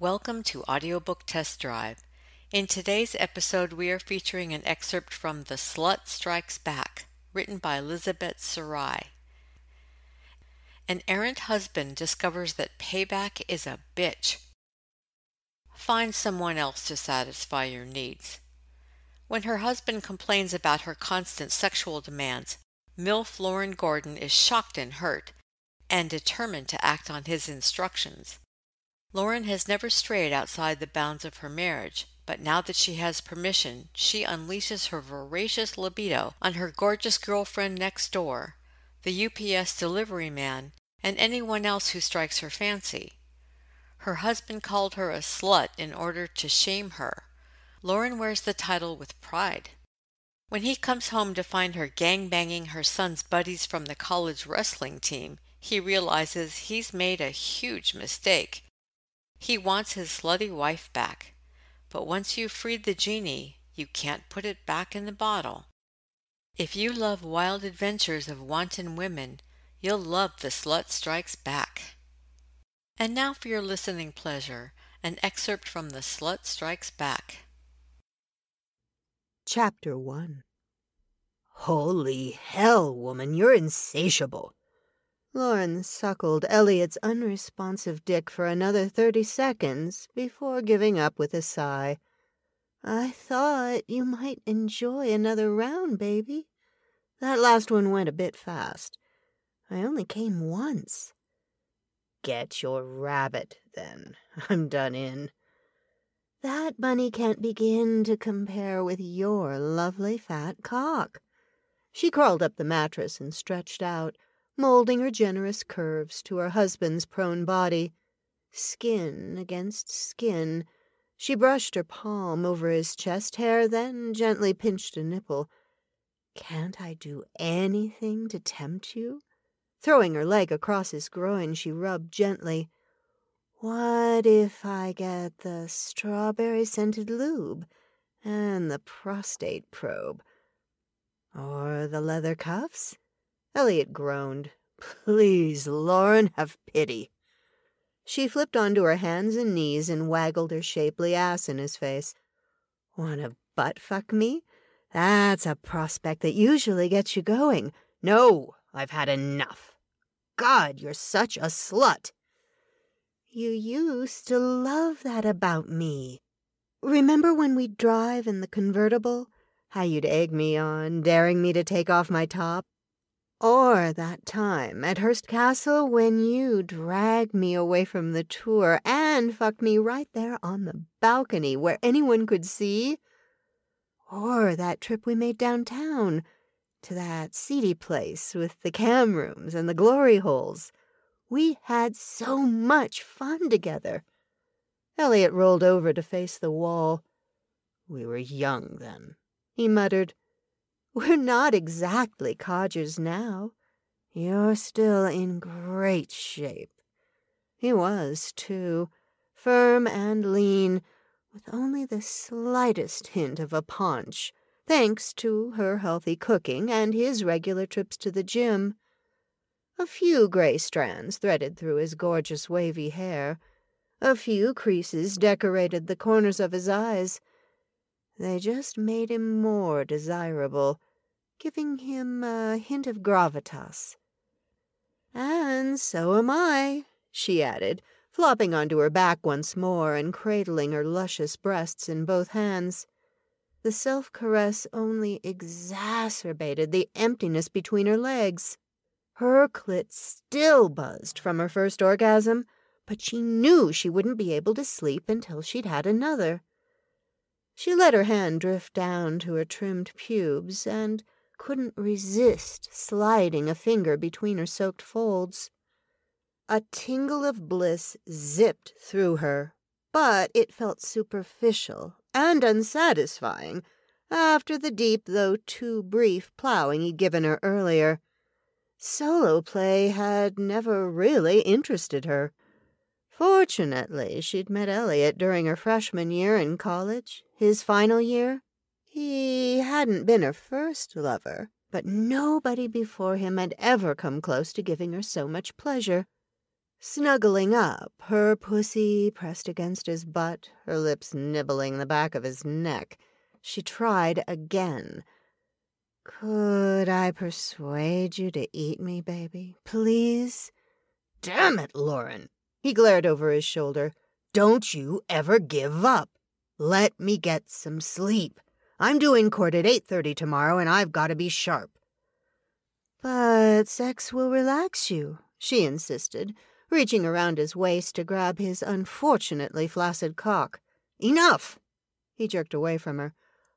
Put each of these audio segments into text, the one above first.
Welcome to Audiobook Test Drive. In today's episode, we are featuring an excerpt from The Slut Strikes Back, written by Elizabeth Sarai. An errant husband discovers that payback is a bitch. Find someone else to satisfy your needs. When her husband complains about her constant sexual demands, MILF Lauren Gordon is shocked and hurt, and determined to act on his instructions. Lauren has never strayed outside the bounds of her marriage, but now that she has permission, she unleashes her voracious libido on her gorgeous girlfriend next door, the UPS delivery man, and anyone else who strikes her fancy. Her husband called her a slut in order to shame her. Lauren wears the title with pride. When he comes home to find her gang-banging her son's buddies from the college wrestling team, he realizes he's made a huge mistake he wants his slutty wife back, but once you've freed the genie, you can't put it back in the bottle. If you love wild adventures of wanton women, you'll love The Slut Strikes Back. And now for your listening pleasure, an excerpt from The Slut Strikes Back. Chapter 1 Holy hell, woman, you're insatiable. Lauren suckled Elliot's unresponsive dick for another thirty seconds before giving up with a sigh. I thought you might enjoy another round, baby. That last one went a bit fast. I only came once. Get your rabbit, then. I'm done in. That bunny can't begin to compare with your lovely fat cock. She crawled up the mattress and stretched out molding her generous curves to her husband's prone body. Skin against skin, she brushed her palm over his chest hair, then gently pinched a nipple. Can't I do anything to tempt you? Throwing her leg across his groin, she rubbed gently. What if I get the strawberry scented lube and the prostate probe? Or the leather cuffs? Elliot groaned. Please, Lauren, have pity. She flipped onto her hands and knees and waggled her shapely ass in his face. Wanna butt fuck me? That's a prospect that usually gets you going. No, I've had enough. God, you're such a slut. You used to love that about me. Remember when we'd drive in the convertible? How you'd egg me on, daring me to take off my top? Or that time at Hearst Castle when you dragged me away from the tour and fucked me right there on the balcony where anyone could see. Or that trip we made downtown to that seedy place with the cam rooms and the glory holes. We had so much fun together. Elliot rolled over to face the wall. We were young then, he muttered. We're not exactly codgers now. You're still in great shape. He was, too, firm and lean, with only the slightest hint of a paunch, thanks to her healthy cooking and his regular trips to the gym. A few gray strands threaded through his gorgeous wavy hair. A few creases decorated the corners of his eyes. They just made him more desirable, giving him a hint of gravitas. And so am I, she added, flopping onto her back once more and cradling her luscious breasts in both hands. The self caress only exacerbated the emptiness between her legs. Her clit still buzzed from her first orgasm, but she knew she wouldn't be able to sleep until she'd had another. She let her hand drift down to her trimmed pubes and couldn't resist sliding a finger between her soaked folds. A tingle of bliss zipped through her, but it felt superficial and unsatisfying after the deep, though too brief, plowing he'd given her earlier. Solo play had never really interested her. Fortunately, she'd met Elliot during her freshman year in college, his final year. He hadn't been her first lover, but nobody before him had ever come close to giving her so much pleasure. snuggling up, her pussy pressed against his butt, her lips nibbling the back of his neck. She tried again. Could I persuade you to eat me, baby? Please? Damn it, Lauren! He glared over his shoulder. Don't you ever give up. Let me get some sleep. I'm doing court at 8.30 tomorrow, and I've got to be sharp. But sex will relax you, she insisted, reaching around his waist to grab his unfortunately flaccid cock. Enough! He jerked away from her.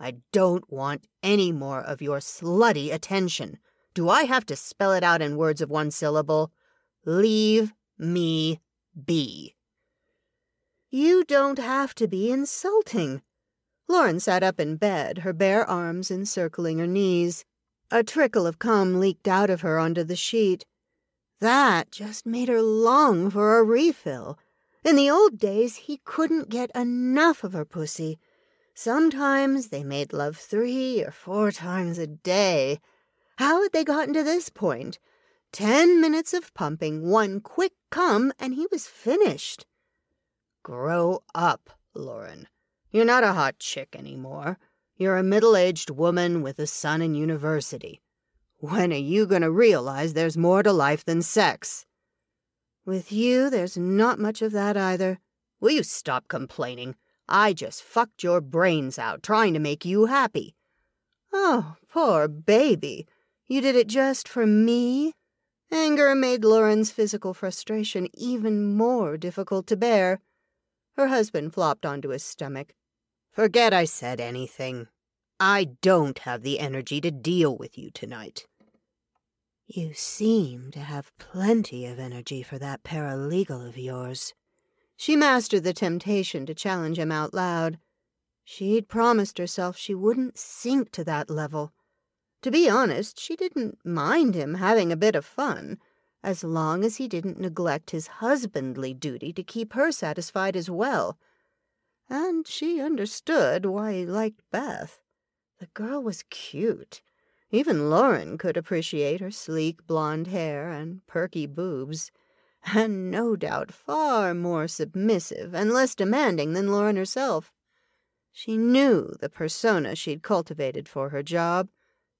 I don't want any more of your slutty attention. Do I have to spell it out in words of one syllable? Leave me be. You don't have to be insulting. Lauren sat up in bed, her bare arms encircling her knees. A trickle of cum leaked out of her onto the sheet. That just made her long for a refill. In the old days, he couldn't get enough of her pussy. Sometimes they made love three or four times a day. How had they gotten to this point? Ten minutes of pumping, one quick cum, and he was finished. Grow up, Lauren. You're not a hot chick anymore. You're a middle aged woman with a son in university. When are you going to realize there's more to life than sex? With you, there's not much of that either. Will you stop complaining? I just fucked your brains out trying to make you happy. Oh, poor baby. You did it just for me? Anger made Lauren's physical frustration even more difficult to bear. Her husband flopped onto his stomach. Forget I said anything. I don't have the energy to deal with you tonight. You seem to have plenty of energy for that paralegal of yours. She mastered the temptation to challenge him out loud. She'd promised herself she wouldn't sink to that level. To be honest, she didn't mind him having a bit of fun, as long as he didn't neglect his husbandly duty to keep her satisfied as well. And she understood why he liked Beth. The girl was cute. Even Lauren could appreciate her sleek blonde hair and perky boobs, and no doubt far more submissive and less demanding than Lauren herself. She knew the persona she'd cultivated for her job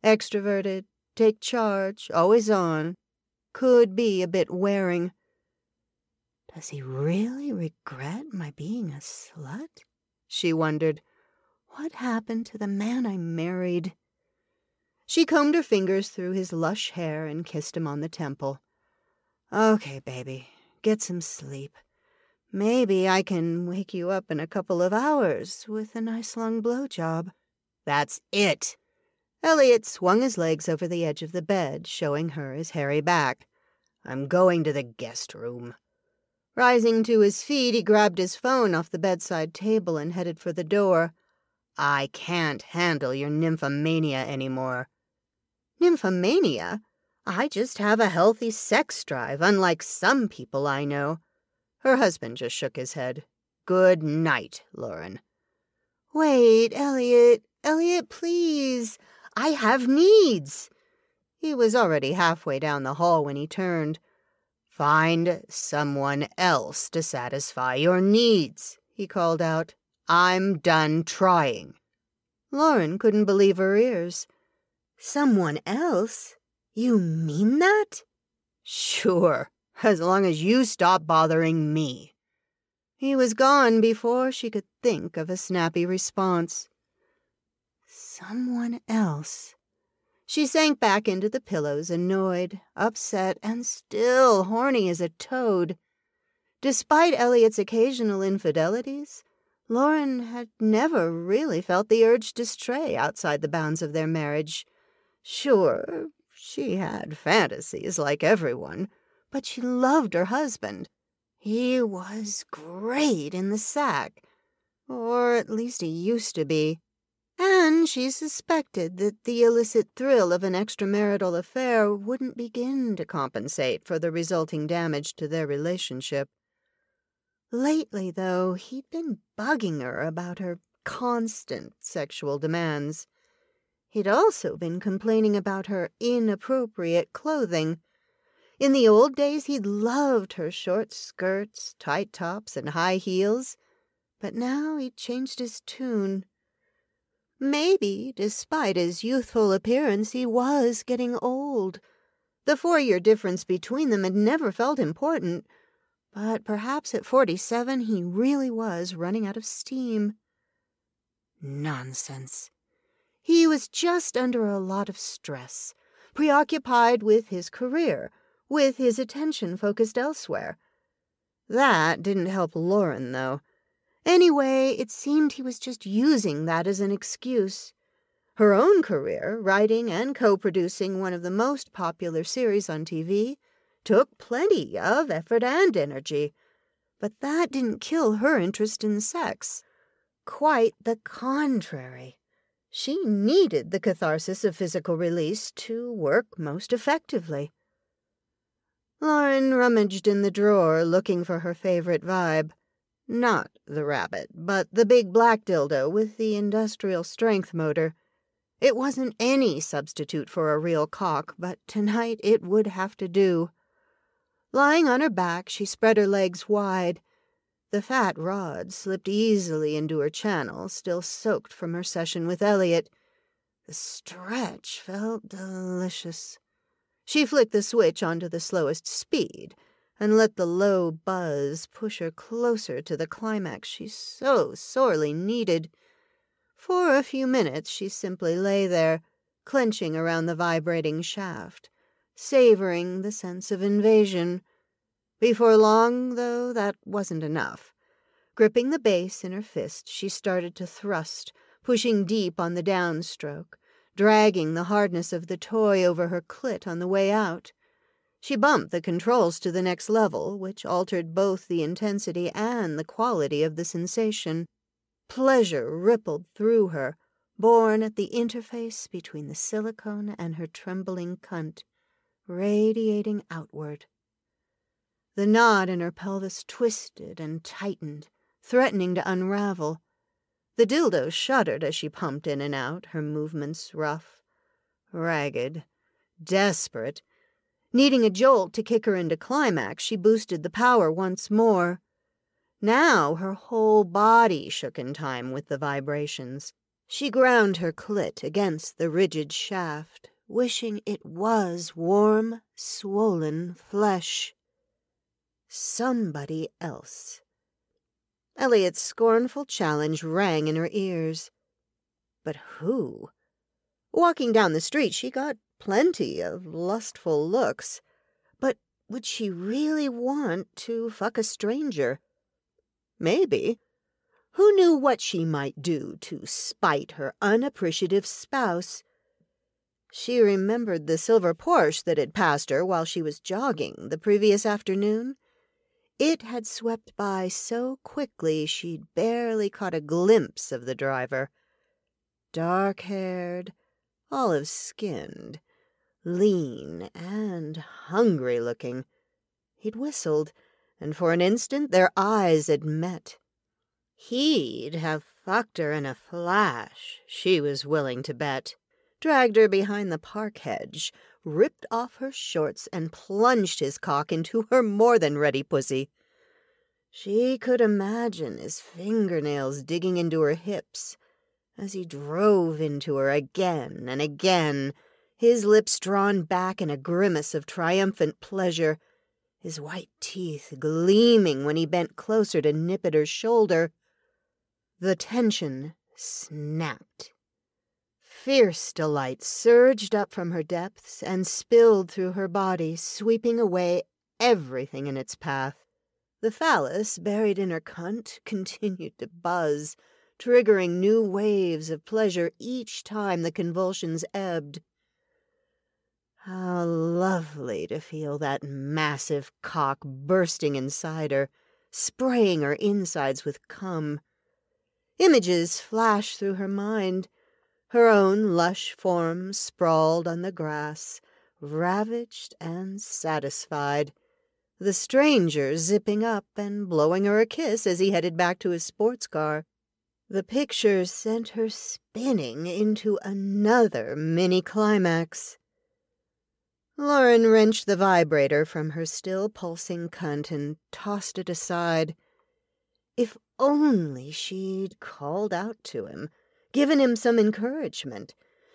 extroverted, take charge, always on, could be a bit wearing. Does he really regret my being a slut? She wondered. What happened to the man I married? She combed her fingers through his lush hair and kissed him on the temple. Okay, baby, get some sleep. Maybe I can wake you up in a couple of hours with a nice long blowjob. That's it. Elliot swung his legs over the edge of the bed, showing her his hairy back. I'm going to the guest room. Rising to his feet, he grabbed his phone off the bedside table and headed for the door. I can't handle your nymphomania anymore. Nymphomania? I just have a healthy sex drive, unlike some people I know. Her husband just shook his head. Good night, Lauren. Wait, Elliot. Elliot, please. I have needs. He was already halfway down the hall when he turned. Find someone else to satisfy your needs, he called out. I'm done trying. Lauren couldn't believe her ears. Someone else? You mean that? Sure, as long as you stop bothering me. He was gone before she could think of a snappy response. Someone else. She sank back into the pillows, annoyed, upset, and still horny as a toad. Despite Elliot's occasional infidelities, Lauren had never really felt the urge to stray outside the bounds of their marriage. Sure, she had fantasies like everyone, but she loved her husband. He was great in the sack, or at least he used to be. And she suspected that the illicit thrill of an extramarital affair wouldn't begin to compensate for the resulting damage to their relationship. Lately, though, he'd been bugging her about her constant sexual demands. He'd also been complaining about her inappropriate clothing. In the old days, he'd loved her short skirts, tight tops, and high heels, but now he'd changed his tune. Maybe, despite his youthful appearance, he was getting old. The four year difference between them had never felt important, but perhaps at forty seven he really was running out of steam. Nonsense. He was just under a lot of stress, preoccupied with his career, with his attention focused elsewhere. That didn't help Lauren, though. Anyway, it seemed he was just using that as an excuse. Her own career, writing and co producing one of the most popular series on TV, took plenty of effort and energy. But that didn't kill her interest in sex. Quite the contrary. She needed the catharsis of physical release to work most effectively. Lauren rummaged in the drawer looking for her favorite vibe. Not the rabbit, but the big black dildo with the industrial strength motor. It wasn't any substitute for a real cock, but tonight it would have to do. Lying on her back, she spread her legs wide. The fat rod slipped easily into her channel, still soaked from her session with Elliot. The stretch felt delicious. She flicked the switch onto the slowest speed and let the low buzz push her closer to the climax she so sorely needed. For a few minutes she simply lay there, clenching around the vibrating shaft, savoring the sense of invasion. Before long, though, that wasn't enough. Gripping the base in her fist, she started to thrust, pushing deep on the downstroke, dragging the hardness of the toy over her clit on the way out. She bumped the controls to the next level, which altered both the intensity and the quality of the sensation. Pleasure rippled through her, born at the interface between the silicone and her trembling cunt, radiating outward. The knot in her pelvis twisted and tightened, threatening to unravel. The dildo shuddered as she pumped in and out, her movements rough, ragged, desperate, Needing a jolt to kick her into climax, she boosted the power once more. Now her whole body shook in time with the vibrations. She ground her clit against the rigid shaft, wishing it was warm, swollen flesh. Somebody else. Elliot's scornful challenge rang in her ears. But who? Walking down the street, she got plenty of lustful looks, but would she really want to fuck a stranger? Maybe. Who knew what she might do to spite her unappreciative spouse? She remembered the silver Porsche that had passed her while she was jogging the previous afternoon. It had swept by so quickly she'd barely caught a glimpse of the driver. Dark haired, olive skinned, lean and hungry looking. He'd whistled, and for an instant their eyes had met. He'd have fucked her in a flash, she was willing to bet. Dragged her behind the park hedge, ripped off her shorts, and plunged his cock into her more than ready pussy. She could imagine his fingernails digging into her hips as he drove into her again and again his lips drawn back in a grimace of triumphant pleasure, his white teeth gleaming when he bent closer to nip at her shoulder. The tension snapped. Fierce delight surged up from her depths and spilled through her body, sweeping away everything in its path. The phallus, buried in her cunt, continued to buzz, triggering new waves of pleasure each time the convulsions ebbed. How lovely to feel that massive cock bursting inside her, spraying her insides with cum. Images flashed through her mind. Her own lush form sprawled on the grass, ravaged and satisfied. The stranger zipping up and blowing her a kiss as he headed back to his sports car. The picture sent her spinning into another mini climax. Lauren wrenched the vibrator from her still pulsing cunt and tossed it aside. If only she'd called out to him, given him some encouragement.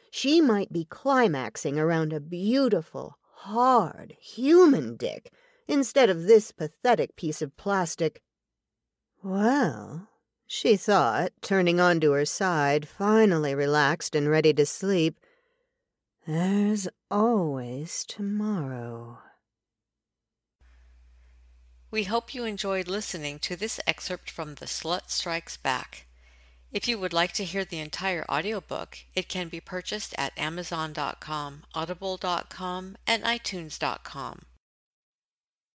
She might be climaxing around a beautiful, hard, human dick instead of this pathetic piece of plastic. Well, she thought, turning onto her side, finally relaxed and ready to sleep. There's always tomorrow. We hope you enjoyed listening to this excerpt from The Slut Strikes Back. If you would like to hear the entire audiobook, it can be purchased at Amazon.com, Audible.com, and iTunes.com.